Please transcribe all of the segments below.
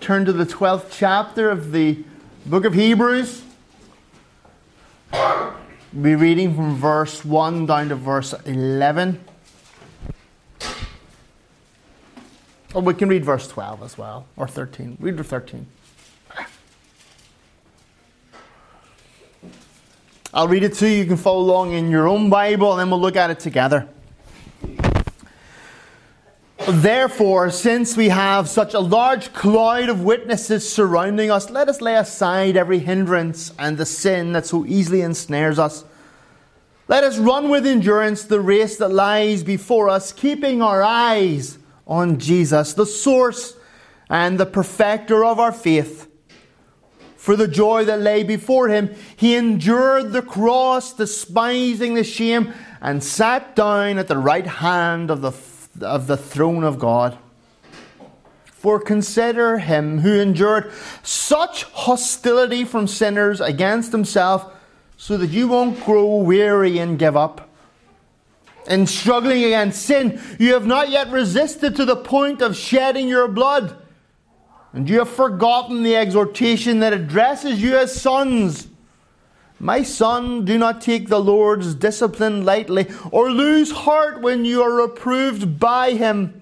turn to the 12th chapter of the book of Hebrews. We'll be reading from verse 1 down to verse 11. Or we can read verse 12 as well, or 13. Read the 13. I'll read it to you. You can follow along in your own Bible, and then we'll look at it together. Therefore, since we have such a large cloud of witnesses surrounding us, let us lay aside every hindrance and the sin that so easily ensnares us. Let us run with endurance the race that lies before us, keeping our eyes on Jesus, the source and the perfecter of our faith. For the joy that lay before him, he endured the cross, despising the shame, and sat down at the right hand of the of the throne of God. For consider him who endured such hostility from sinners against himself, so that you won't grow weary and give up. In struggling against sin, you have not yet resisted to the point of shedding your blood. And you have forgotten the exhortation that addresses you as sons. My son, do not take the Lord's discipline lightly, or lose heart when you are reproved by him.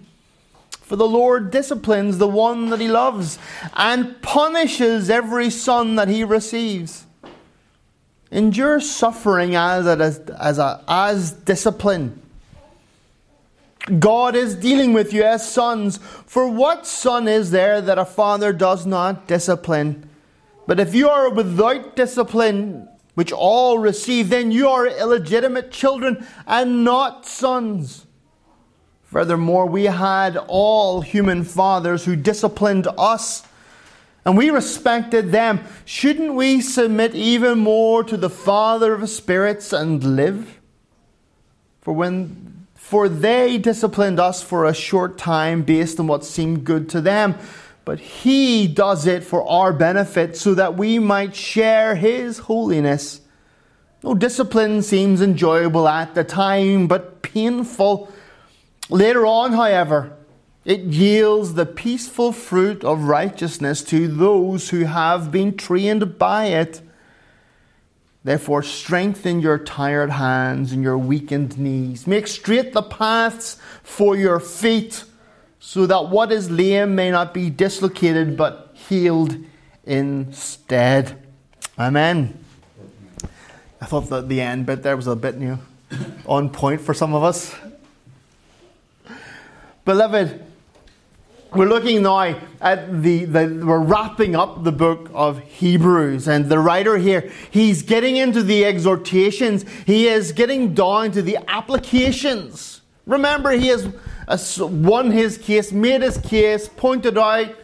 For the Lord disciplines the one that he loves, and punishes every son that he receives. Endure suffering as, a, as, a, as discipline. God is dealing with you as sons. For what son is there that a father does not discipline? But if you are without discipline, which all receive, then you are illegitimate children and not sons. Furthermore, we had all human fathers who disciplined us, and we respected them. Shouldn't we submit even more to the Father of spirits and live? For when for they disciplined us for a short time based on what seemed good to them but He does it for our benefit so that we might share His holiness. No discipline seems enjoyable at the time, but painful. Later on, however, it yields the peaceful fruit of righteousness to those who have been trained by it. Therefore, strengthen your tired hands and your weakened knees. Make straight the paths for your feet so that what is lame may not be dislocated but healed instead. Amen. I thought that the end bit there was a bit new on point for some of us. Beloved, we're looking now at the, the, we're wrapping up the book of Hebrews, and the writer here, he's getting into the exhortations, he is getting down to the applications. Remember, he has won his case, made his case, pointed out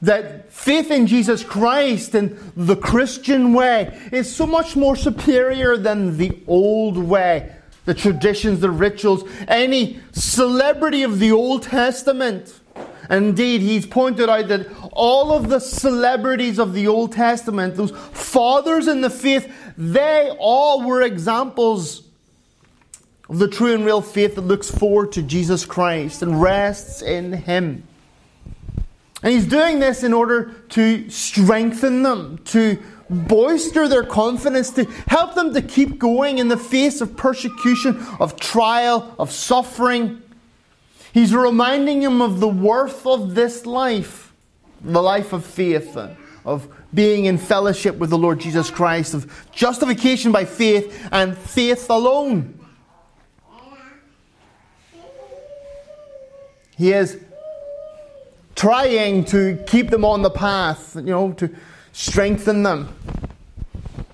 that faith in Jesus Christ and the Christian way is so much more superior than the old way, the traditions, the rituals, any celebrity of the Old Testament. Indeed, he's pointed out that all of the celebrities of the Old Testament, those fathers in the faith, they all were examples of the true and real faith that looks forward to Jesus Christ and rests in Him. And He's doing this in order to strengthen them, to bolster their confidence, to help them to keep going in the face of persecution, of trial, of suffering. He's reminding them of the worth of this life, the life of faith, of being in fellowship with the Lord Jesus Christ, of justification by faith and faith alone. He is trying to keep them on the path, you know, to strengthen them.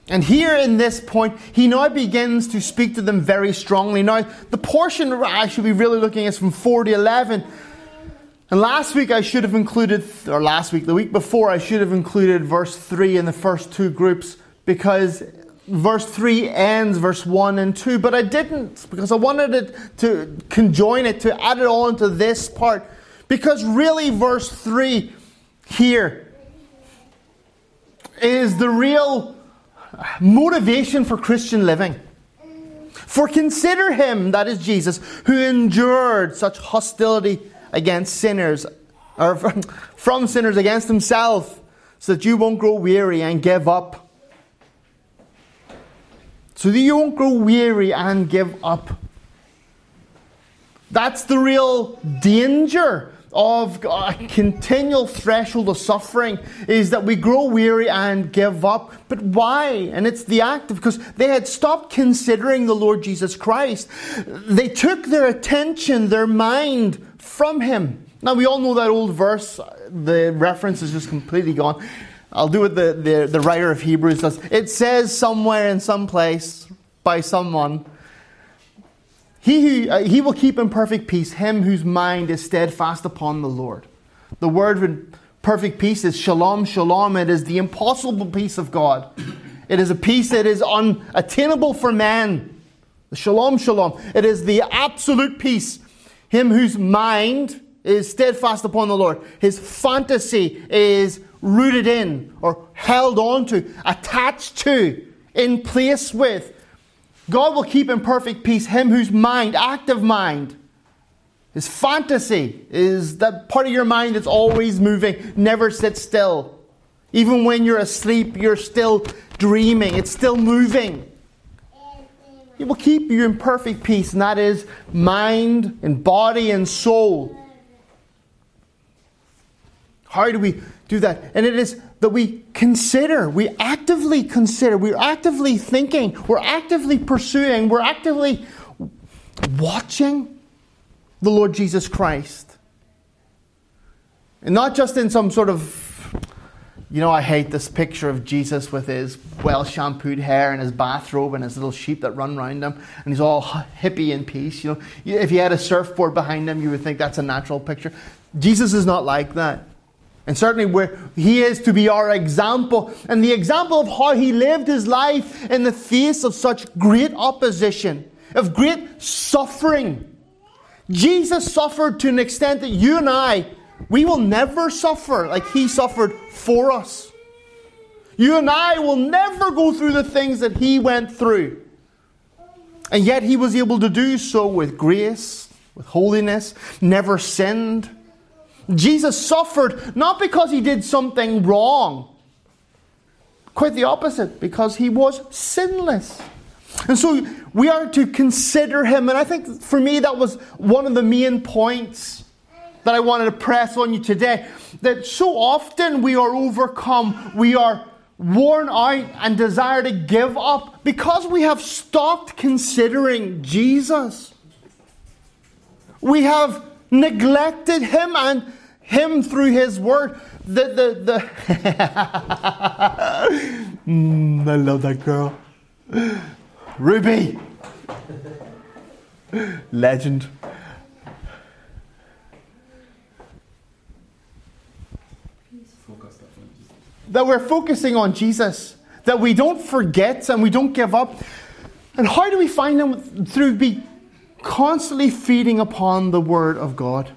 And here in this point, he now begins to speak to them very strongly. Now, the portion I should be really looking at is from 4 to 11. And last week I should have included, or last week, the week before, I should have included verse 3 in the first two groups because verse 3 ends verse 1 and 2, but I didn't because I wanted it to conjoin it, to add it on to this part. Because really, verse 3 here is the real motivation for Christian living. For consider him, that is Jesus, who endured such hostility against sinners or from sinners against himself, so that you won't grow weary and give up. So that you won't grow weary and give up. That's the real danger of a continual threshold of suffering is that we grow weary and give up. But why? And it's the act of because they had stopped considering the Lord Jesus Christ. They took their attention, their mind from Him. Now we all know that old verse. Uh, the reference is just completely gone. I'll do what the, the, the writer of Hebrews does. It says somewhere in some place by someone he, who, uh, he will keep in perfect peace him whose mind is steadfast upon the Lord. The word in perfect peace is shalom, shalom. It is the impossible peace of God. It is a peace that is unattainable for man. Shalom, shalom. It is the absolute peace. Him whose mind is steadfast upon the Lord. His fantasy is rooted in or held on to, attached to, in place with God will keep in perfect peace him whose mind, active mind, his fantasy is that part of your mind that's always moving, never sits still. Even when you're asleep, you're still dreaming, it's still moving. He will keep you in perfect peace, and that is mind and body and soul. How do we do that? And it is that we consider, we actively consider, we're actively thinking, we're actively pursuing, we're actively watching the Lord Jesus Christ. And not just in some sort of, you know, I hate this picture of Jesus with his well shampooed hair and his bathrobe and his little sheep that run around him, and he's all hippie in peace. You know, if he had a surfboard behind him, you would think that's a natural picture. Jesus is not like that. And certainly where he is to be our example and the example of how he lived his life in the face of such great opposition, of great suffering. Jesus suffered to an extent that you and I, we will never suffer like he suffered for us. You and I will never go through the things that he went through. And yet he was able to do so with grace, with holiness, never sinned Jesus suffered not because he did something wrong, quite the opposite, because he was sinless. And so we are to consider him. And I think for me, that was one of the main points that I wanted to press on you today. That so often we are overcome, we are worn out, and desire to give up because we have stopped considering Jesus. We have neglected him and him through his word. The, the, the mm, I love that girl. Ruby. Legend. That we're focusing on Jesus. That we don't forget and we don't give up. And how do we find them? Through be constantly feeding upon the Word of God.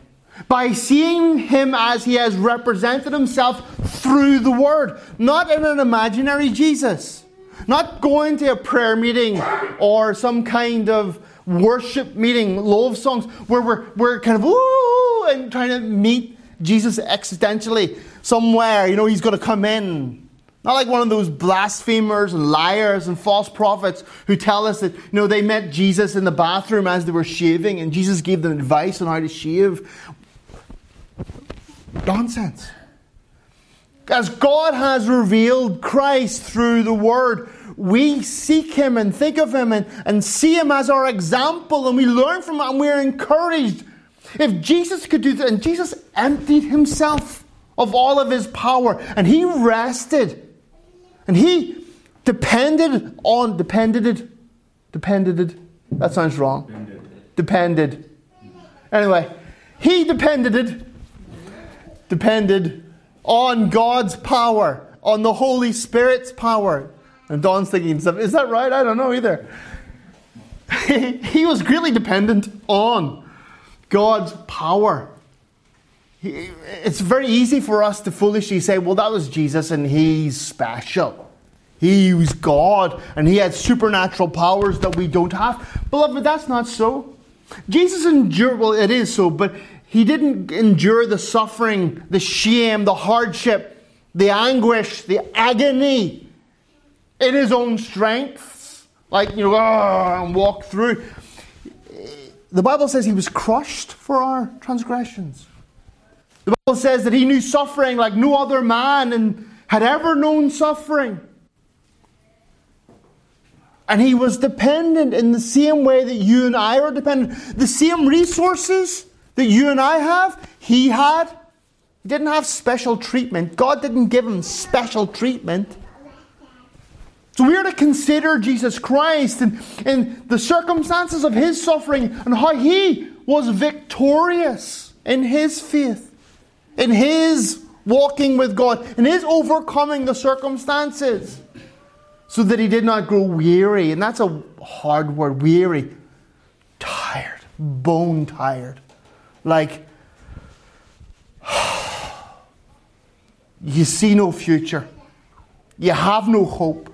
By seeing Him as He has represented Himself through the Word, not in an imaginary Jesus. Not going to a prayer meeting or some kind of worship meeting, love songs, where we're, we're kind of, ooh, and trying to meet Jesus existentially somewhere. You know, He's going to come in not like one of those blasphemers and liars and false prophets who tell us that, you know, they met Jesus in the bathroom as they were shaving and Jesus gave them advice on how to shave. Nonsense. As God has revealed Christ through the Word, we seek Him and think of Him and, and see Him as our example and we learn from Him and we're encouraged. If Jesus could do that, and Jesus emptied Himself of all of His power and He rested and he depended on, depended, it, depended, it. that sounds wrong. Depended. Anyway, he depended, it, depended on God's power, on the Holy Spirit's power. And Don's thinking himself, is that right? I don't know either. he was greatly dependent on God's power. It's very easy for us to foolishly say, well, that was Jesus and he's special. He was God and he had supernatural powers that we don't have. Beloved, that's not so. Jesus endured, well, it is so, but he didn't endure the suffering, the shame, the hardship, the anguish, the agony in his own strength. Like, you know, oh, and walk through. The Bible says he was crushed for our transgressions. The Bible says that he knew suffering like no other man and had ever known suffering. And he was dependent in the same way that you and I are dependent. The same resources that you and I have, he had. He didn't have special treatment. God didn't give him special treatment. So we are to consider Jesus Christ and, and the circumstances of his suffering and how he was victorious in his faith, in his walking with God, in his overcoming the circumstances so that he did not grow weary. And that's a hard word weary. Tired, bone tired. Like, you see no future, you have no hope,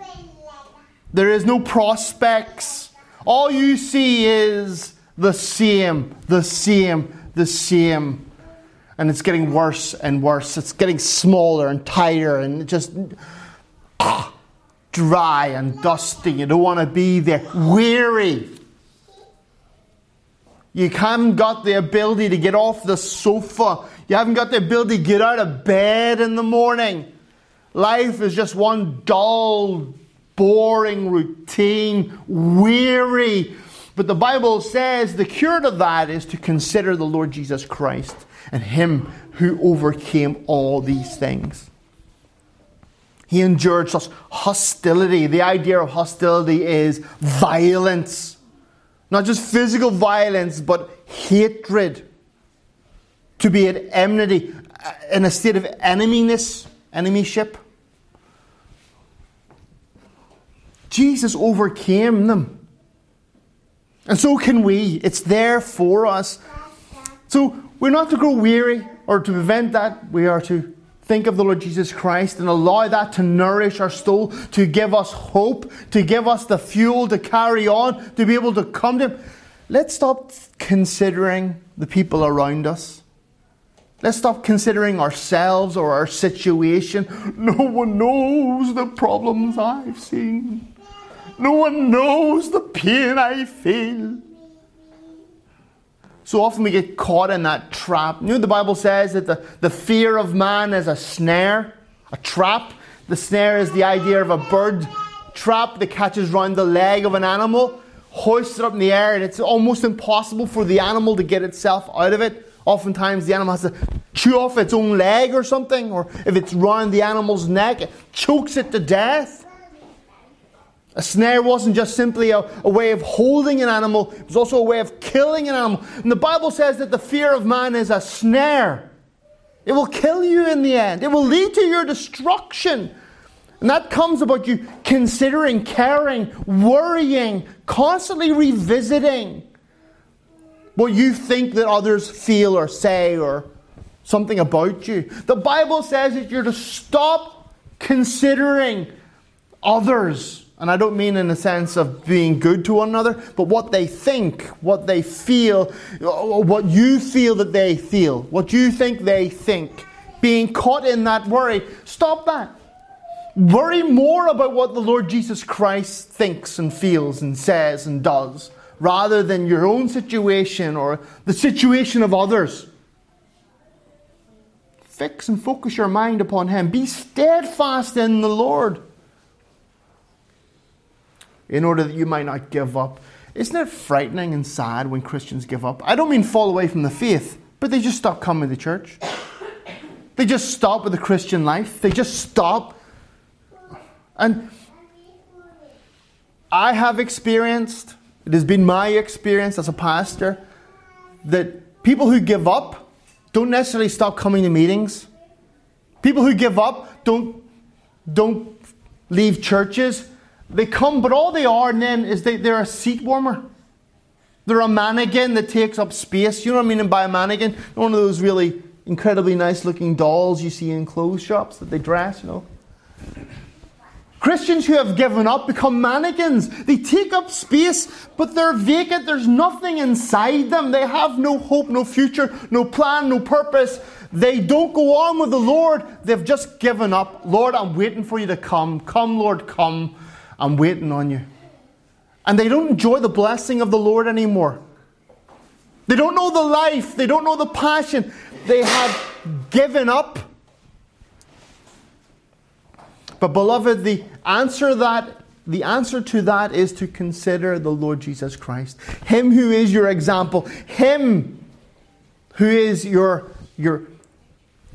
there is no prospects. All you see is the same, the same, the same. And it's getting worse and worse. It's getting smaller and tighter and just. Ah, dry and dusty. You don't want to be there. Weary. You haven't got the ability to get off the sofa. You haven't got the ability to get out of bed in the morning. Life is just one dull, boring routine, weary. But the Bible says the cure to that is to consider the Lord Jesus Christ and Him who overcame all these things. He endured such hostility. The idea of hostility is violence. Not just physical violence, but hatred. To be at enmity, uh, in a state of enemyness, enemyship. Jesus overcame them. And so can we. It's there for us. So we're not to grow weary or to prevent that. We are to think of the Lord Jesus Christ and allow that to nourish our soul, to give us hope, to give us the fuel to carry on, to be able to come to Him. Let's stop considering the people around us. Let's stop considering ourselves or our situation. No one knows the problems I've seen. No one knows the pain I feel. So often we get caught in that trap. You know, the Bible says that the, the fear of man is a snare, a trap. The snare is the idea of a bird trap that catches round the leg of an animal, hoists it up in the air, and it's almost impossible for the animal to get itself out of it. Oftentimes, the animal has to chew off its own leg or something, or if it's round the animal's neck, it chokes it to death. A snare wasn't just simply a, a, way of holding an animal, it was also a way of killing an animal. And the Bible says that the fear of man is a snare. It will kill you in the end, it will lead to your destruction. And that comes about you considering, caring, worrying, constantly revisiting what you think that others feel or say or something about you. The Bible says that you're to stop considering others and I don't mean in the sense of being good to one another, but what they think, what they feel, what you feel that they feel, what you think they think. Being caught in that worry, stop that. Worry more about what the Lord Jesus Christ thinks and feels and says and does, rather than your own situation or the situation of others. Fix and focus your mind upon Him. Be steadfast in the Lord in order that you might not give up. Isn't it frightening and sad when Christians give up? I don't mean fall away from the faith, but they just stop coming to church. They just stop with the Christian life. They just stop. And I have experienced, it has been my experience as a pastor, that people who give up don't necessarily stop coming to meetings. People who give up don't, don't leave churches. They come, but all they are then is they, they're a seat warmer. They're a mannequin that takes up space. You know what I mean by a mannequin? One of those really incredibly nice looking dolls you see in clothes shops that they dress, you know. Christians who have given up become mannequins. They take up space, but they're vacant. There's nothing inside them. They have no hope, no future, no plan, no purpose. They don't go on with the Lord. They've just given up. Lord, I'm waiting for you to come. Come, Lord, come. I'm waiting on you. And they don't enjoy the blessing of the Lord anymore. They don't know the life. They don't know the passion. They have given up. But beloved, the answer that the answer to that is to consider the Lord Jesus Christ. Him who is your example. Him who is your your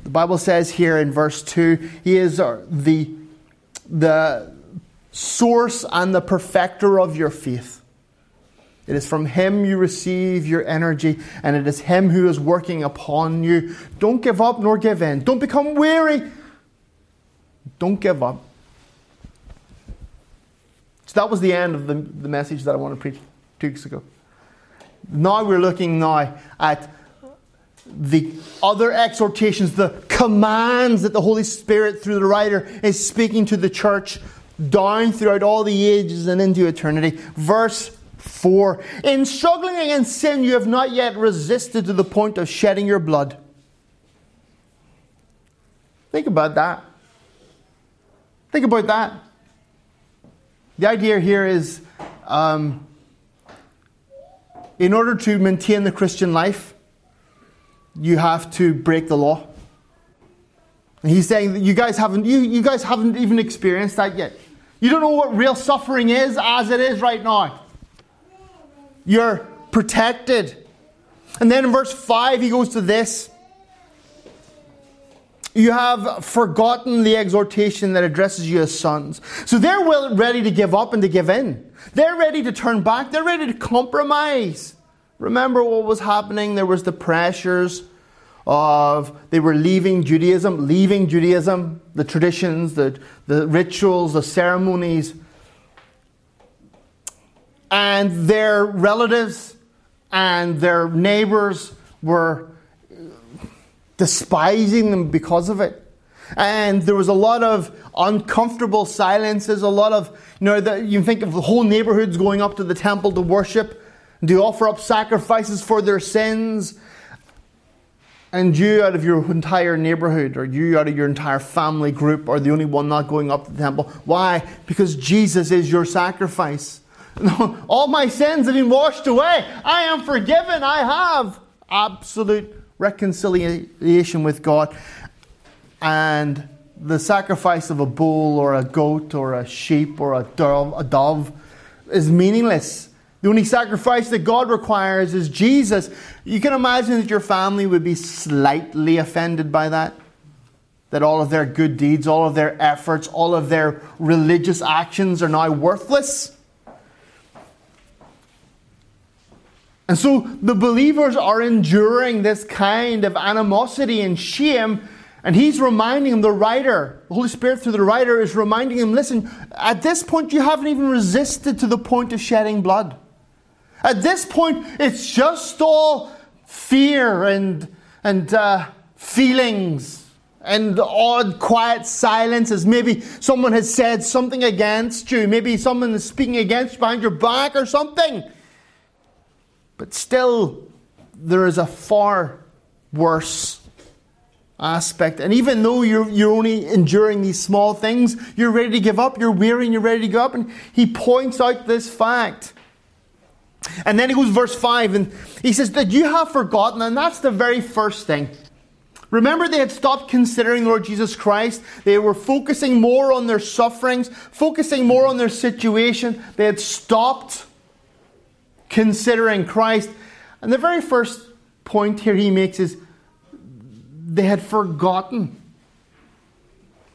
the Bible says here in verse 2, he is uh, the the source and the perfecter of your faith. It is from Him you receive your energy, and it is Him who is working upon you. Don't give up nor give in. Don't become weary. Don't give up. So that was the end of the, the message that I wanted to preach two weeks ago. Now we're looking now at the other exhortations, the commands that the Holy Spirit through the writer is speaking to the church down throughout all the ages and into eternity. Verse 4 In struggling against sin, you have not yet resisted to the point of shedding your blood. Think about that. Think about that. The idea here is um, in order to maintain the Christian life, you have to break the law. And he's saying that you guys haven't you, you guys haven't even experienced that yet. You don't know what real suffering is as it is right now. You're protected. And then in verse 5, he goes to this You have forgotten the exhortation that addresses you as sons. So they're ready to give up and to give in. They're ready to turn back. They're ready to compromise. Remember what was happening? There was the pressures of they were leaving Judaism, leaving Judaism, the traditions, the, the rituals, the ceremonies. And their relatives and their neighbors were despising them because of it. And there was a lot of uncomfortable silences, a lot of, you know, the, you think of the whole neighborhoods going up to the temple to worship, to offer up sacrifices for their sins and you out of your entire neighborhood or you out of your entire family group are the only one not going up to the temple. Why? Because Jesus is your sacrifice. All my sins have been washed away. I am forgiven. I have absolute reconciliation with God. And the sacrifice of a bull or a goat or a sheep or a dove, is meaningless the only sacrifice that God requires is Jesus. You can imagine that your family would be slightly offended by that. That all of their good deeds, all of their efforts, all of their religious actions are now worthless. And so the believers are enduring this kind of animosity and shame and he's reminding him, the writer, the Holy Spirit through the writer is reminding him listen, at this point you haven't even resisted to the point of shedding blood. At this point, it's just all fear and, and uh, feelings and odd, quiet silences. Maybe someone has said something against you. Maybe someone is speaking against you behind your back or something. But still, there is a far worse aspect. And even though you're, you're only enduring these small things, you're ready to give up, you're weary, and you're ready to give up. And he points out this fact and then he goes verse 5 and he says that you have forgotten, and that's the very first thing. Remember, they had stopped considering Lord Jesus Christ. They were focusing more on their sufferings, focusing more on their situation. They had stopped considering Christ. And the very first point here he makes is they had forgotten.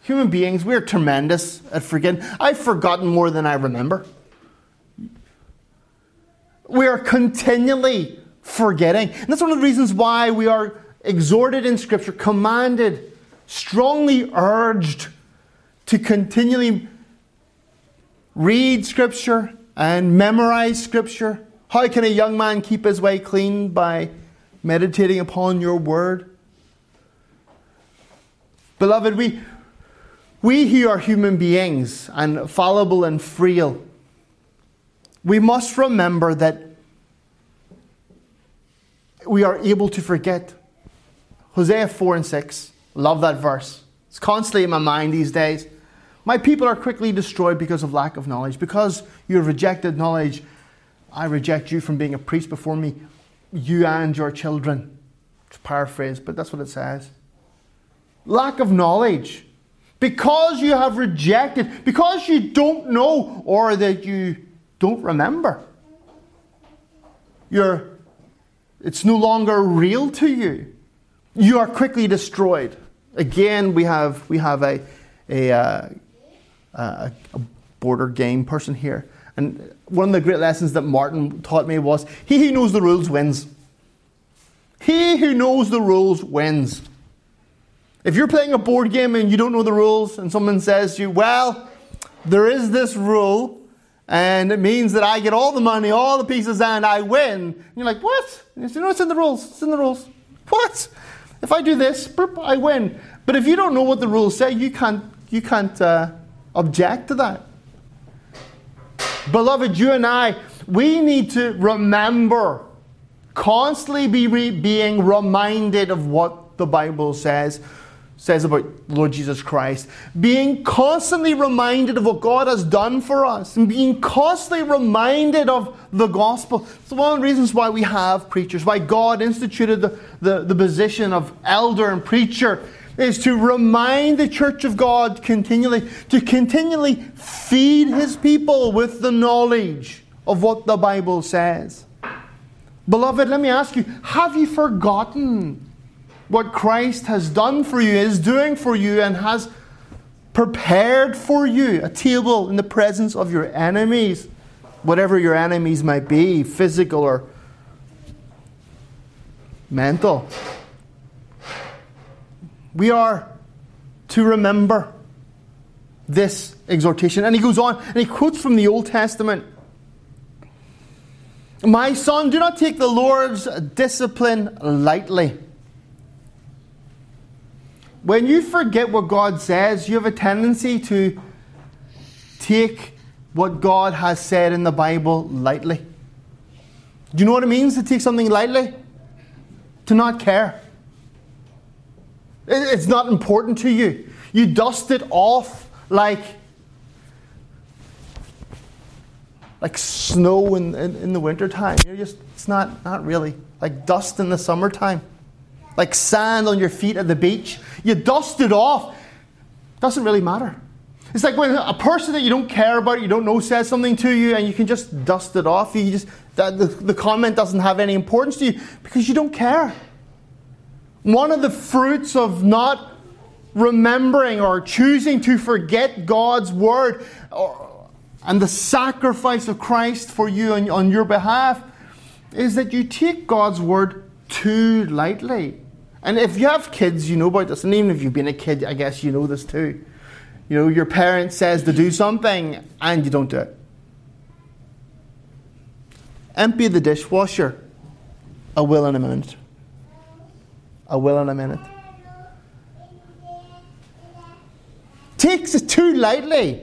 Human beings, we're tremendous at forgetting. I've forgotten more than I remember. We are continually forgetting. And that's one of the reasons why we are exhorted in Scripture, commanded, strongly urged to continually read Scripture and memorize Scripture. How can a young man keep his way clean? By meditating upon your word. Beloved, we, We who are human beings and fallible and frail, we must remember that we are able to forget. Hosea 4 and 6. Love that verse. It's constantly in my mind these days. My people are quickly destroyed because of lack of knowledge. Because you have rejected knowledge, I reject you from being a priest before me, you and your children. It's paraphrased, but that's what it says. Lack of knowledge. Because you have rejected, because you don't know, or that you don't remember. You're, it's no longer real to you. You are quickly destroyed. Again, we have, we have a, a, uh, a, a border game person here. And one of the great lessons that Martin taught me was he who knows the rules wins. He who knows the rules wins. If you're playing a board game and you don't know the rules, and someone says to you, Well, there is this rule, and it means that I get all the money, all the pieces, and I win. And you're like, What? You No, it's in the rules. It's in the rules. What? If I do this, I win. But if you don't know what the rules say, you can't, you can't uh, object to that. Beloved, you and I, we need to remember, constantly be re- being reminded of what the Bible says says about Lord Jesus Christ. Being constantly reminded of what God has done for us and being constantly reminded of the gospel. It's one of the reasons why we have preachers, why God instituted the, the, the position of elder and preacher is to remind the church of God continually, to continually feed his people with the knowledge of what the Bible says. Beloved, let me ask you have you forgotten what Christ has done for you, is doing for you, and has prepared for you a table in the presence of your enemies, whatever your enemies might be, physical or mental? We are to remember this exhortation. And he goes on and he quotes from the Old Testament My son, do not take the Lord's discipline lightly. When you forget what God says, you have a tendency to take what God has said in the Bible lightly. Do you know what it means to take something lightly? To not care. It's not important to you. You dust it off like, like snow in, in, in the wintertime. You're just, it's not, not really. Like dust in the summertime. Like sand on your feet at the beach. You dust it off. Doesn't really matter. It's like when a person that you don't care about, you don't know, says something to you, and you can just dust it off. You just that the, the comment doesn't have any importance to you because you don't care. One of the fruits of not remembering or choosing to forget God's word or, and the sacrifice of Christ for you on, on your behalf is that you take God's word too lightly. And if you have kids, you know about this. And even if you've been a kid, I guess you know this too. You know, your parent says to do something and you don't do it. Empty the dishwasher. I will in a minute. I will in a minute. Takes it too lightly.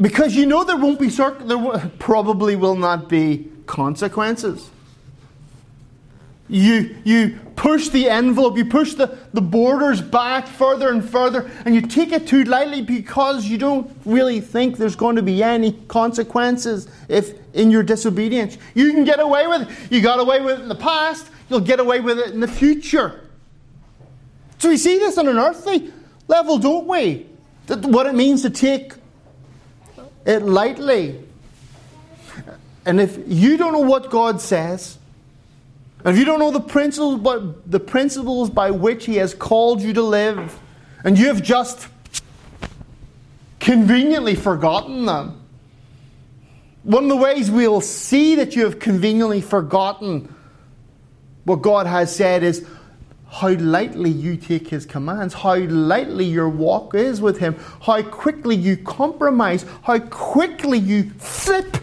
Because you know there won't be, there probably will not be consequences. You, you push the envelope, you push the, the borders back further and further, and you take it too lightly because you don't really think there's going to be any consequences if in your disobedience. You can get away with it. You got away with it in the past, you'll get away with it in the future. So we see this on an earthly level, don't we? That what it means to take it lightly. And if you don't know what God says, and if you don't know the principles, but the principles by which He has called you to live, and you have just conveniently forgotten them, one of the ways we'll see that you have conveniently forgotten what God has said is how lightly you take His commands, how lightly your walk is with Him, how quickly you compromise, how quickly you flip.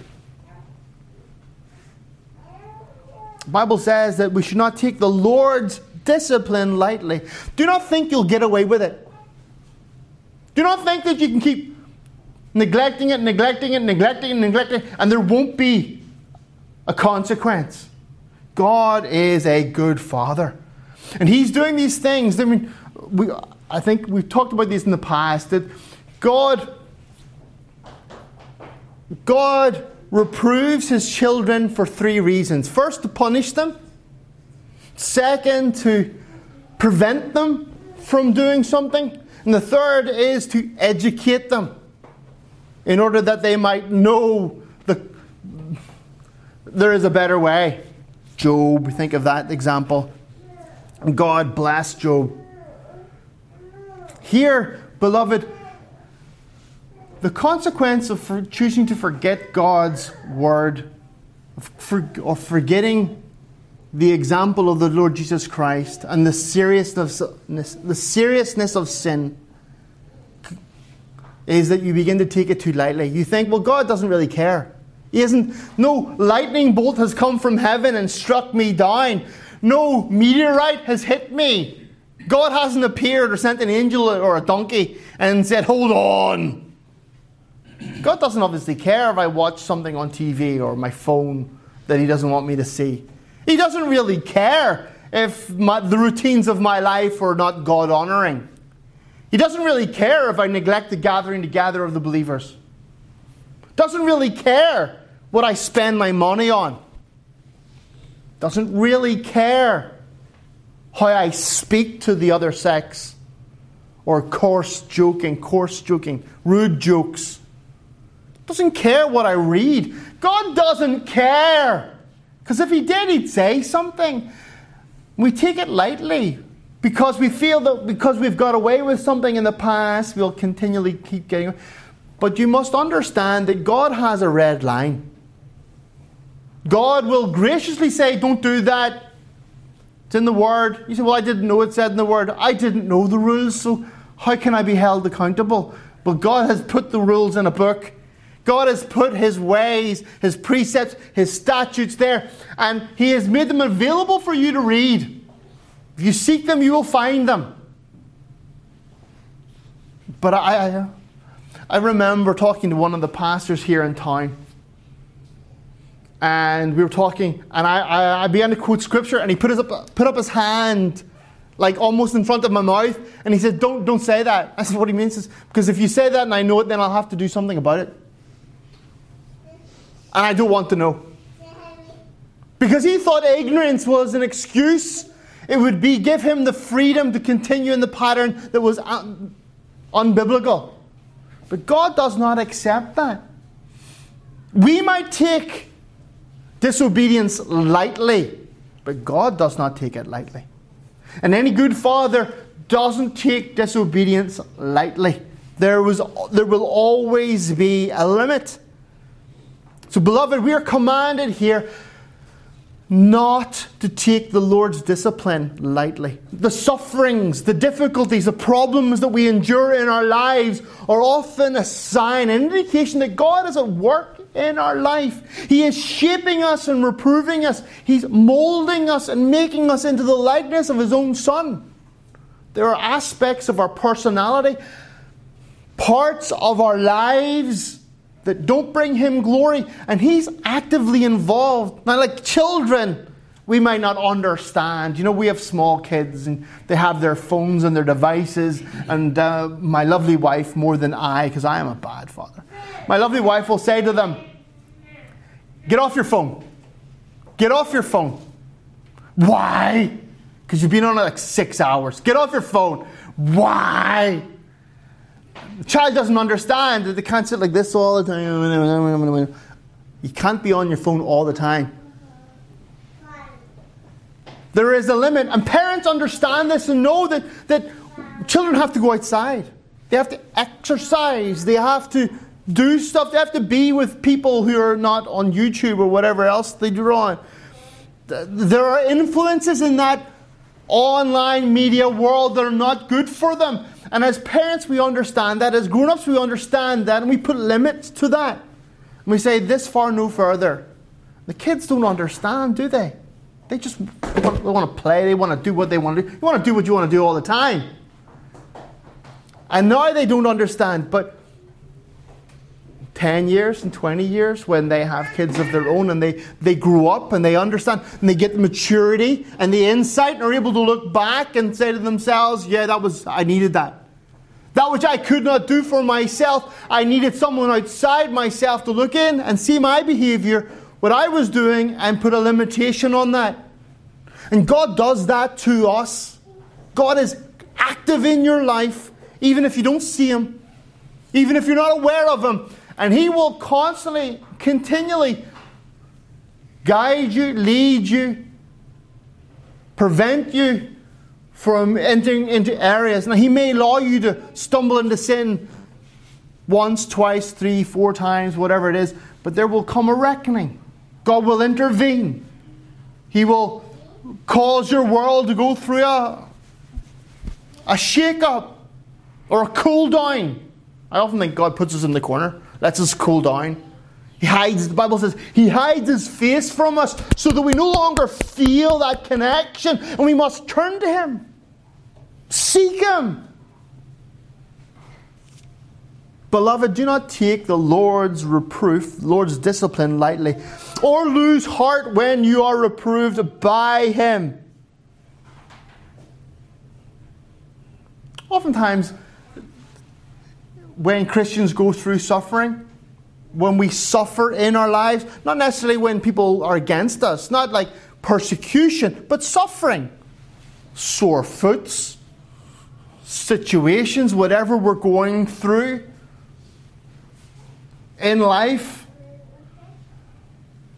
Bible says that we should not take the Lord's discipline lightly. Do not think you'll get away with it. Do not think that you can keep neglecting it, neglecting it, neglecting it, neglecting it, and there won't be a consequence. God is a good father. And he's doing these things. I mean, we, I think we've talked about these in the past that God God reproves his children for three reasons. First, to punish them. Second, to prevent them from doing something. And the third is to educate them in order that they might know the, there is a better way. Job, think of that example. God bless Job. Here, beloved, the consequence of choosing to forget God's word, of forgetting the example of the Lord Jesus Christ and the seriousness, the seriousness of sin is that you begin to take it too lightly. You think, well, God doesn't really care. He isn't, no lightning bolt has come from heaven and struck me down. No meteorite has hit me. God hasn't appeared or sent an angel or a donkey and said, hold on. God doesn't obviously care if I watch something on TV or my phone that He doesn't want me to see. He doesn't really care if my, the routines of my life are not God honoring. He doesn't really care if I neglect the gathering together of the believers. Doesn't really care what I spend my money on. Doesn't really care how I speak to the other sex or coarse joking, coarse joking, rude jokes. Doesn't care what I read. God doesn't care. Because if He did, He'd say something. We take it lightly because we feel that because we've got away with something in the past, we'll continually keep getting. But you must understand that God has a red line. God will graciously say, Don't do that. It's in the Word. You say, Well, I didn't know it said in the Word. I didn't know the rules, so how can I be held accountable? But God has put the rules in a book. God has put His ways, His precepts, His statutes there, and He has made them available for you to read. If you seek them, you will find them. But I, I, I remember talking to one of the pastors here in town, and we were talking, and I, I, I began to quote scripture, and he put, his up, put up his hand like almost in front of my mouth, and he said, "Don't, don't say that." I said, "What he means is because if you say that and I know it, then I'll have to do something about it." And I don't want to know. Because he thought ignorance was an excuse. It would be give him the freedom to continue in the pattern that was un- unbiblical. But God does not accept that. We might take disobedience lightly, but God does not take it lightly. And any good father doesn't take disobedience lightly. There, was, there will always be a limit. So, beloved, we are commanded here not to take the Lord's discipline lightly. The sufferings, the difficulties, the problems that we endure in our lives are often a sign, an indication that God is at work in our life. He is shaping us and reproving us. He's molding us and making us into the likeness of His own Son. There are aspects of our personality, parts of our lives that don't bring him glory, and he's actively involved. Now, like children, we might not understand. You know, we have small kids and they have their phones and their devices, and uh, my lovely wife, more than I, because I am a bad father, my lovely wife will say to them, Get off your phone. Get off your phone. Why? Because you've been on it like six hours. Get off your phone. Why? The child doesn't understand that they can't sit like this all the time. You can't be on your phone all the time. There is a limit, and parents understand this and know that, that children have to go outside. They have to exercise. They have to do stuff. They have to be with people who are not on YouTube or whatever else they draw on. There are influences in that online media world that are not good for them. And as parents, we understand that. As grown ups, we understand that. And we put limits to that. And we say, this far, no further. The kids don't understand, do they? They just want, they want to play. They want to do what they want to do. You want to do what you want to do all the time. And now they don't understand, but 10 years and 20 years when they have kids of their own and they, they grow up and they understand and they get the maturity and the insight and are able to look back and say to themselves, yeah, that was, I needed that. That which I could not do for myself, I needed someone outside myself to look in and see my behavior, what I was doing, and put a limitation on that. And God does that to us. God is active in your life, even if you don't see Him, even if you're not aware of Him. And He will constantly, continually guide you, lead you, prevent you from entering into areas. Now, He may allow you to stumble into sin once, twice, three, four times, whatever it is, but there will come a reckoning. God will intervene. He will cause your world to go through a, a shake up or a cool down. I often think God puts us in the corner lets us cool down. He hides, the Bible says, He hides His face from us so that we no longer feel that connection and we must turn to Him. Seek Him. Beloved, do not take the Lord's reproof, Lord's discipline lightly, or lose heart when you are reproved by Him. Oftentimes, when Christians go through suffering, when we suffer in our lives, not necessarily when people are against us, not like persecution, but suffering, sore foots, situations, whatever we're going through in life,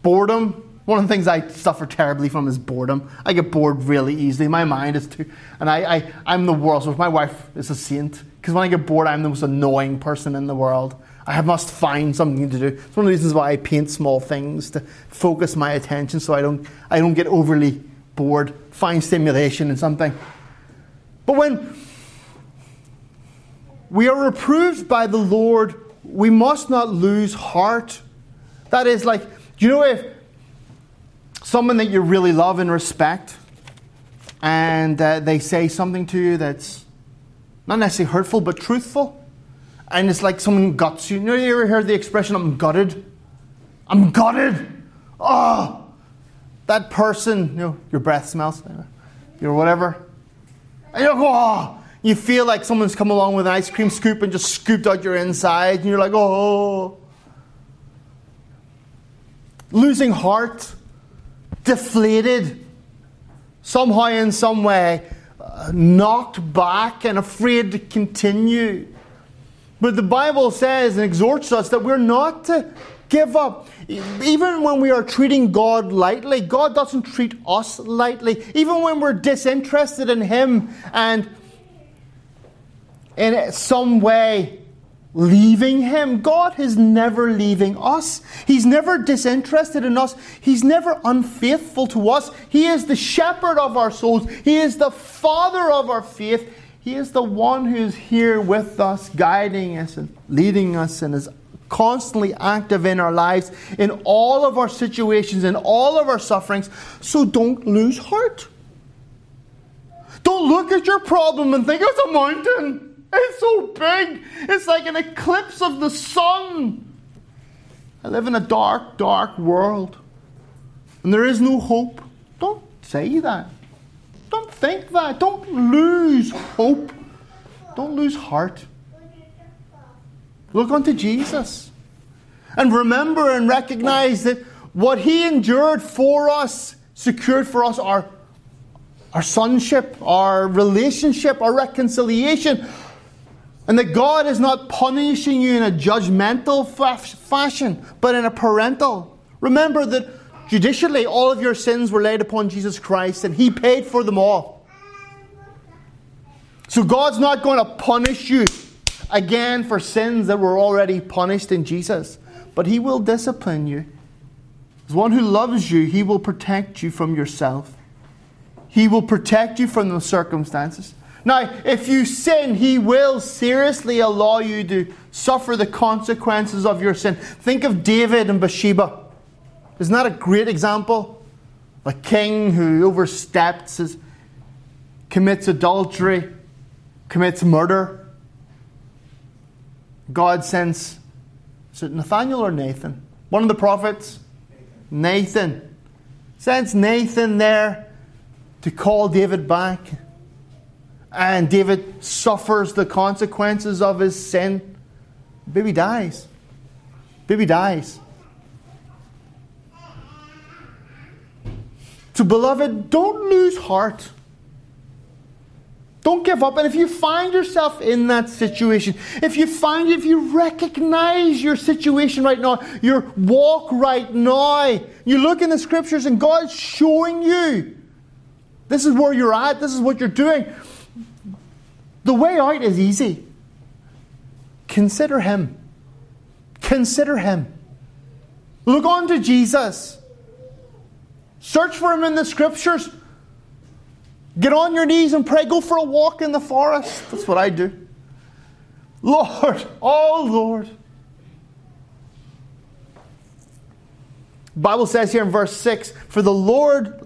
boredom. One of the things I suffer terribly from is boredom. I get bored really easily. My mind is too, and I, I I'm the world. So my wife is a saint because when I get bored, I'm the most annoying person in the world. I must find something to do. It's one of the reasons why I paint small things to focus my attention so I don't, I don't get overly bored. Find stimulation in something. But when we are reproved by the Lord, we must not lose heart. That is like, you know, if someone that you really love and respect, and uh, they say something to you that's not necessarily hurtful, but truthful. And it's like someone guts you. You know, you ever heard the expression, I'm gutted? I'm gutted. Oh, that person, you know, your breath smells, whatever. And you go, oh, you feel like someone's come along with an ice cream scoop and just scooped out your inside, and you're like, oh. Losing heart, deflated, somehow in some way knocked back and afraid to continue. But the Bible says and exhorts us that we're not to give up. Even when we are treating God lightly, God doesn't treat us lightly. Even when we're disinterested in Him and in some way leaving Him. God is never leaving us. He's never disinterested in us. He's never unfaithful to us. He is the shepherd of our souls. He is the father of our faith. He is the one who is here with us, guiding us and leading us, and is constantly active in our lives, in all of our situations, in all of our sufferings. So don't lose heart. Don't look at your problem and think it's a mountain. It's so big. It's like an eclipse of the sun. I live in a dark, dark world. And there is no hope. Don't say that. Don't think that. Don't lose hope. Don't lose heart. Look unto Jesus. And remember and recognize that what He endured for us secured for us our, our sonship, our relationship, our reconciliation, and that God is not punishing you in a judgmental fashion, but in a parental. Remember that judicially all of your sins were laid upon Jesus Christ and He paid for them all. So God's not going to punish you again for sins that were already punished in Jesus, but He will discipline you. As one who loves you, He will protect you from yourself. He will protect you from the circumstances. Now, if you sin, He will seriously allow you to suffer the consequences of your sin. Think of David and Bathsheba. Isn't that a great example? A king who oversteps, his, commits adultery, commits murder. God sends is it Nathaniel or Nathan? One of the prophets? Nathan. Nathan. Sends Nathan there to call David back. And David suffers the consequences of his sin. Baby dies. Baby dies. So, beloved, don't lose heart. Don't give up. And if you find yourself in that situation, if you find, if you recognize your situation right now, your walk right now, you look in the scriptures and God's showing you this is where you're at, this is what you're doing. The way out is easy. Consider Him. Consider Him. Look on to Jesus. Search for Him in the scriptures. Get on your knees and pray. Go for a walk in the forest. That's what I do. Lord, oh Lord. Bible says here in verse 6 For the Lord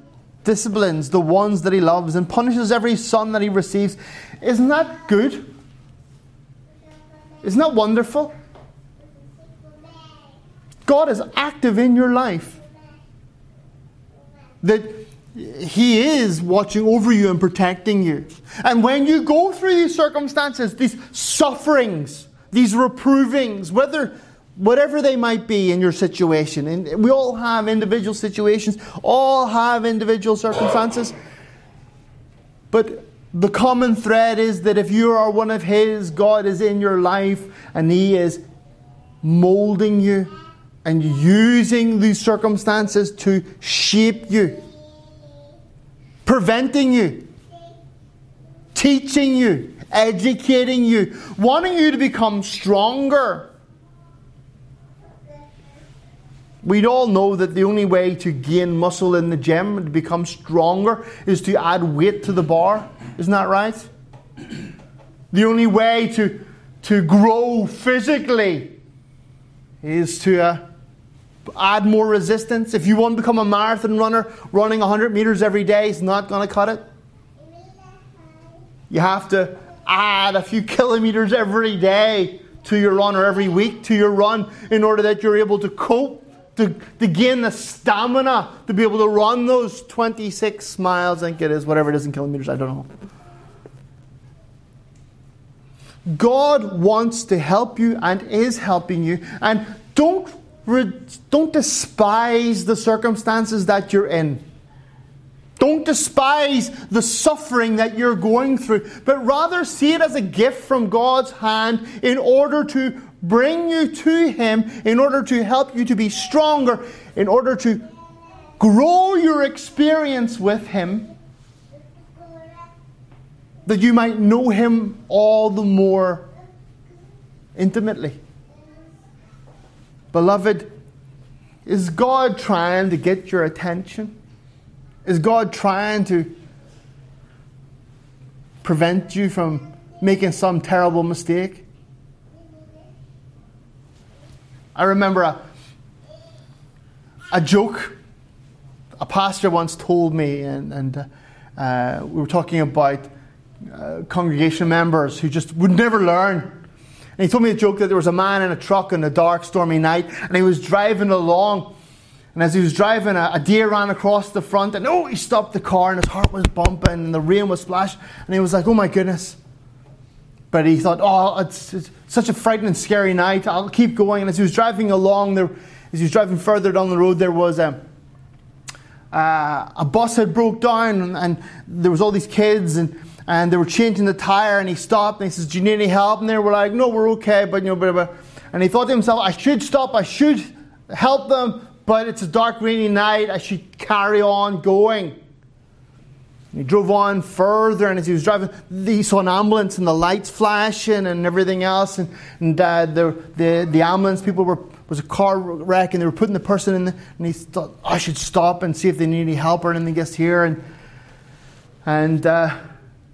disciplines the ones that he loves and punishes every son that he receives. Isn't that good? Isn't that wonderful? God is active in your life. That he is watching over you and protecting you. And when you go through these circumstances, these sufferings, these reprovings, whether whatever they might be in your situation, and we all have individual situations, all have individual circumstances. But the common thread is that if you are one of His, God is in your life and He is molding you and using these circumstances to shape you preventing you, teaching you, educating you, wanting you to become stronger. We all know that the only way to gain muscle in the gym and become stronger is to add weight to the bar. Isn't that right? The only way to, to grow physically is to uh, add more resistance. If you want to become a marathon runner, running 100 meters every day is not going to cut it. You have to add a few kilometers every day to your run or every week to your run in order that you're able to cope, to, to gain the stamina to be able to run those 26 miles, I think it is, whatever it is in kilometers, I don't know. God wants to help you and is helping you. And don't don't despise the circumstances that you're in. Don't despise the suffering that you're going through, but rather see it as a gift from God's hand in order to bring you to Him, in order to help you to be stronger, in order to grow your experience with Him, that you might know Him all the more intimately. Beloved, is God trying to get your attention? Is God trying to prevent you from making some terrible mistake? I remember a, a joke a pastor once told me, and, and uh, we were talking about uh, congregation members who just would never learn and he told me a joke that there was a man in a truck on a dark, stormy night, and he was driving along. And as he was driving, a, a, deer ran across the front, and oh, he stopped the car, and his heart was bumping, and the rain was splashing, and he was like, oh my goodness. But he thought, oh, it's, it's such a frightening, scary night. I'll keep going. And as he was driving along, there, as he was driving further down the road, there was a, uh, a bus had broke down, and there was all these kids, and and they were changing the tire and he stopped and he says, Do you need any help? And they were like, No, we're okay, but you know, blah, blah. and he thought to himself, I should stop, I should help them, but it's a dark, rainy night, I should carry on going. He drove on further, and as he was driving, he saw an ambulance and the lights flashing and everything else. And, and uh, the, the, the ambulance people were was a car wreck, and they were putting the person in. The, and he thought, I should stop and see if they need any help or anything gets here. And and uh,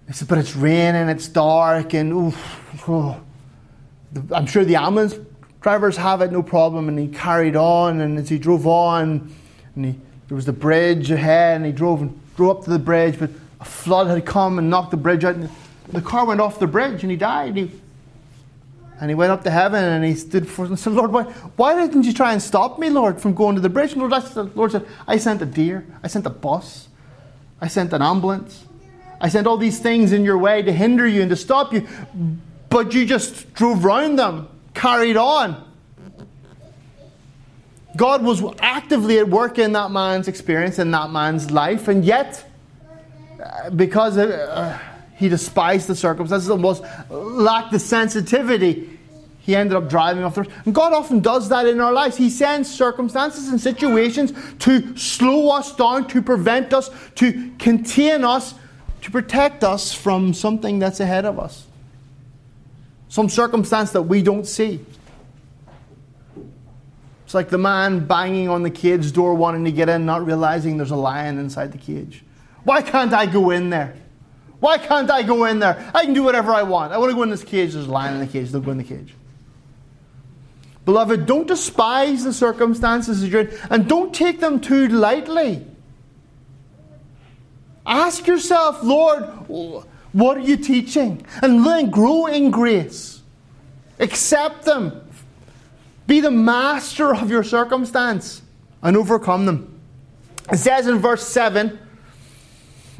he said, but it's raining, it's dark, and oof, oh. I'm sure the ambulance drivers have it no problem. And he carried on, and as he drove on, and he, there was the bridge ahead, and he drove and drove up to the bridge, but a flood had come and knocked the bridge out, and the car went off the bridge, and he died. He, And he went up to heaven and he stood before and said, Lord, why, why didn't you try and stop me, Lord, from going to the bridge? And Lord, the Lord said, I sent a deer, I sent a bus, I sent an ambulance, I sent all these things in your way to hinder you and to stop you, but you just drove round them, carried on. God was actively at work in that man's experience, in that man's life, and yet, uh, because uh, he despised the circumstances and was lacked the sensitivity, he ended up driving off the road. And God often does that in our lives. He sends circumstances and situations to slow us down, to prevent us, to contain us, to protect us from something that's ahead of us. Some circumstance that we don't see. It's like the man banging on the cage door wanting to get in, not realizing there's a lion inside the cage. Why can't I go in there? Why can't I go in there? I can do whatever I want. I want to go in this cage. There's a lion in the cage. Don't go in the cage. Beloved, don't despise the circumstances you're in and don't take them too lightly. Ask yourself, Lord, what are you teaching? And then grow in grace. Accept them. Be the master of your circumstance and overcome them. It says in verse 7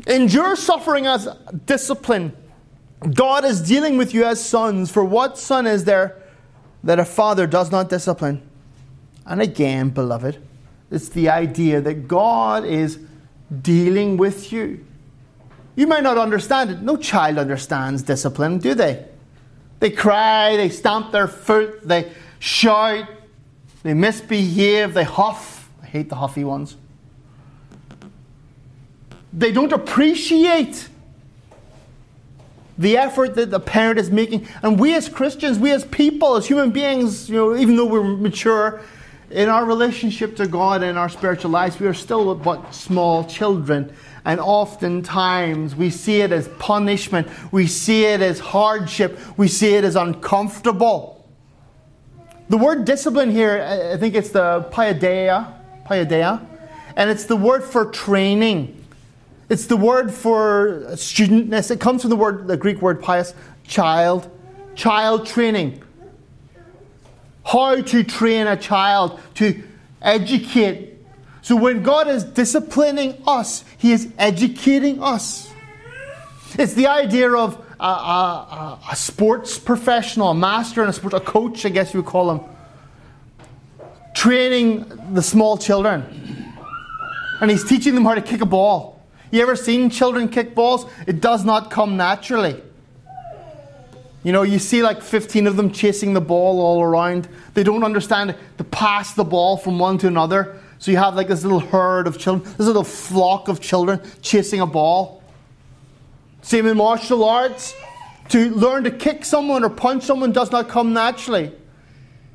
Endure suffering as discipline. God is dealing with you as sons. For what son is there that a father does not discipline? And again, beloved, it's the idea that God is dealing with you. You might not understand it. No child understands discipline, do they? They cry, they stamp their foot, they shout, they misbehave, they huff. I hate the huffy ones. They don't appreciate the effort that the parent is making. And we as Christians, we as people, as human beings, you know, even though we're mature in our relationship to God and our spiritual lives, we are still but small children. And oftentimes we see it as punishment, we see it as hardship, we see it as uncomfortable. The word discipline here, I think it's the paideia, paideia, and it's the word for training. It's the word for studentness. It comes from the word, the Greek word pais, child, child training. How to train a child to educate. So when God is disciplining us, He is educating us. It's the idea of a, a, a, sports professional, a master and a sports, a coach, I guess you would call him, training the small children. And he's teaching them how to kick a ball. You ever seen children kick balls? It does not come naturally. You know, you see like 15 of them chasing the ball all around. They don't understand to pass the ball from one to another. So you have like this little herd of children, this little flock of children chasing a ball. Same in martial arts. To learn to kick someone or punch someone does not come naturally.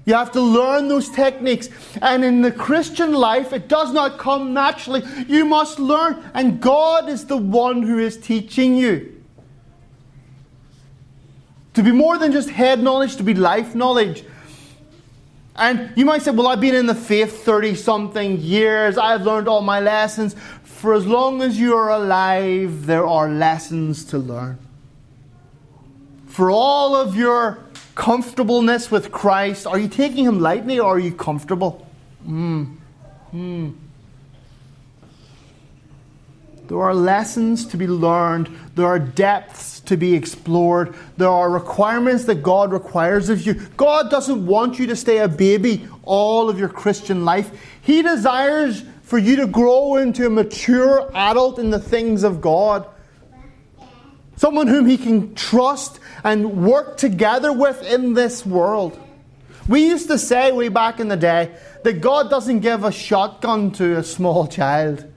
You have to learn those techniques. And in the Christian life, it does not come naturally. You must learn, and God is the one who is teaching you. To be more than just head knowledge, to be life knowledge. And you might say, Well, I've been in the faith 30 something years, I've learned all my lessons. For as long as you are alive, there are lessons to learn. For all of your comfortableness with Christ, are you taking Him lightly or are you comfortable? Mm. Mm. There are lessons to be learned. There are depths to be explored. There are requirements that God requires of you. God doesn't want you to stay a baby all of your Christian life. He desires for you to grow into a mature adult in the things of God. Someone whom he can trust and work together with in this world. We used to say way back in the day that God doesn't give a shotgun to a small child.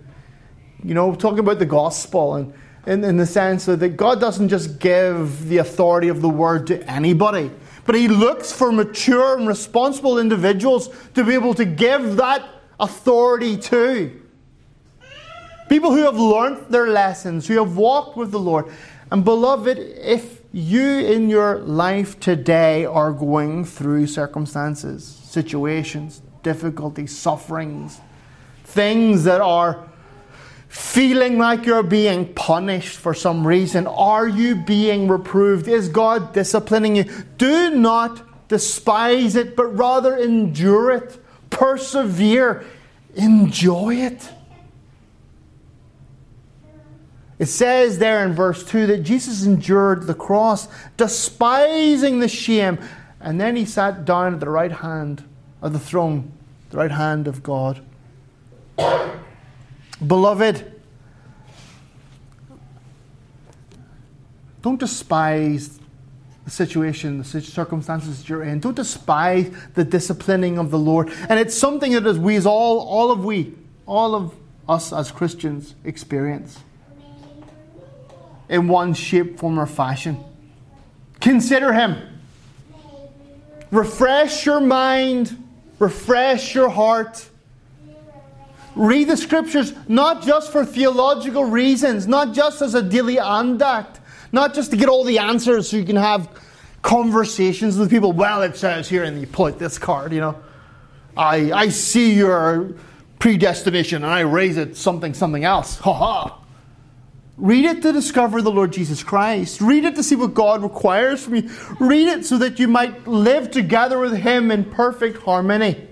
You know, talking about the gospel and in, in the sense that God doesn't just give the authority of the word to anybody, but He looks for mature and responsible individuals to be able to give that authority to. People who have learnt their lessons, who have walked with the Lord. And beloved, if you in your life today are going through circumstances, situations, difficulties, sufferings, things that are feeling like you're being punished for some reason, are you being reproved? Is God disciplining you? Do not despise it, but rather endure it, persevere, enjoy it. It says there in verse 2 that Jesus endured the cross, despising the shame, and then he sat down at the right hand of the throne, the right hand of God. Beloved, don't despise the situation, the circumstances that you're in. Don't despise the disciplining of the Lord. And it's something that as we, as all, all of we, all of us as Christians experience in one shape, form, or fashion. Consider Him. Refresh your mind, refresh your heart. Read the scriptures not just for theological reasons, not just as a daily Andacht, not just to get all the answers so you can have conversations with people. Well, it says here, and you pull out this card, you know. I, I see your predestination and I raise it something, something else. Ha ha. Read it to discover the Lord Jesus Christ. Read it to see what God requires from you. Read it so that you might live together with Him in perfect harmony.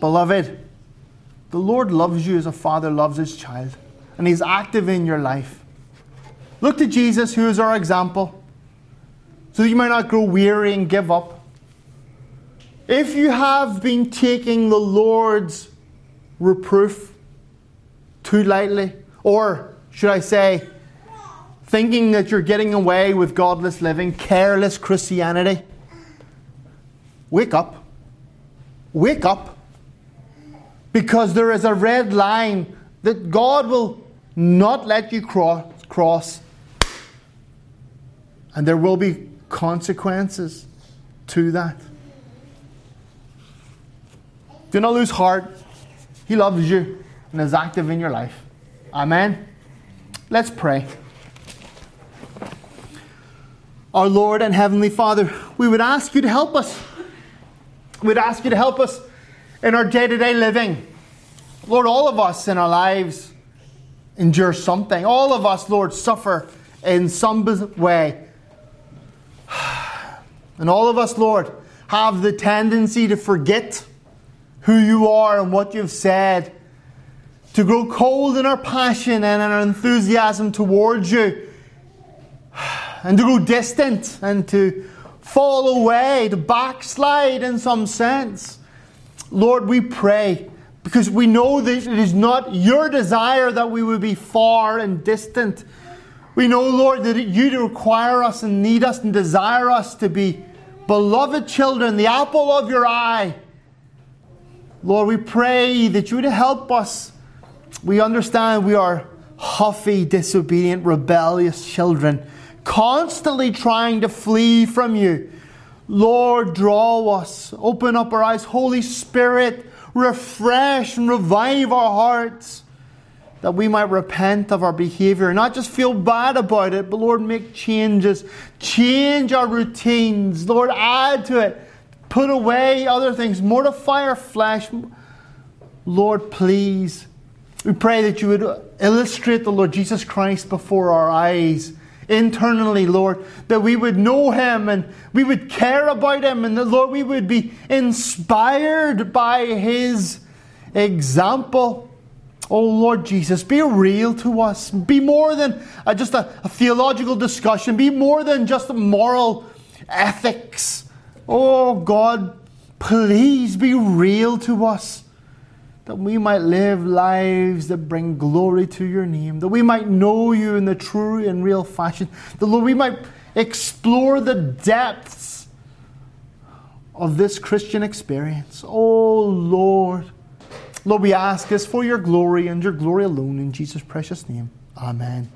Beloved, the Lord loves you as a father loves his child, and He's active in your life. Look to Jesus, who is our example, so that you might not grow weary and give up. If you have been taking the Lord's reproof too lightly, or should I say, thinking that you're getting away with godless living, careless Christianity, wake up. Wake up. Because there is a red line that God will not let you cross. And there will be consequences to that. Do not lose heart. He loves you and is active in your life. Amen. Let's pray. Our Lord and Heavenly Father, we would ask you to help us. We'd ask you to help us in our day to day living. Lord, all of us in our lives endure something. All of us, Lord, suffer in some way. And all of us, Lord, have the tendency to forget who you are and what you've said, to grow cold in our passion and in our enthusiasm towards you, and to grow distant and to fall away, to backslide in some sense. Lord, we pray because we know that it is not your desire that we would be far and distant. We know, Lord, that you require us and need us and desire us to be beloved children, the apple of your eye. Lord, we pray that you would help us. We understand we are huffy, disobedient, rebellious children, constantly trying to flee from you. Lord, draw us, open up our eyes. Holy Spirit, refresh and revive our hearts that we might repent of our behavior, and not just feel bad about it, but Lord, make changes. Change our routines. Lord, add to it. Put away other things. Mortify our flesh. Lord, please. We pray that you would illustrate the Lord Jesus Christ before our eyes internally, Lord, that we would know Him and we would care about Him, and that, Lord, we would be inspired by His example. Oh, Lord Jesus, be real to us. Be more than uh, just a, a theological discussion, be more than just moral ethics. Oh, God, please be real to us that we might live lives that bring glory to your name, that we might know you in the true and real fashion, that Lord, we might explore the depths of this Christian experience. Oh Lord, Lord, we ask this for your glory and your glory alone in Jesus' precious name. Amen.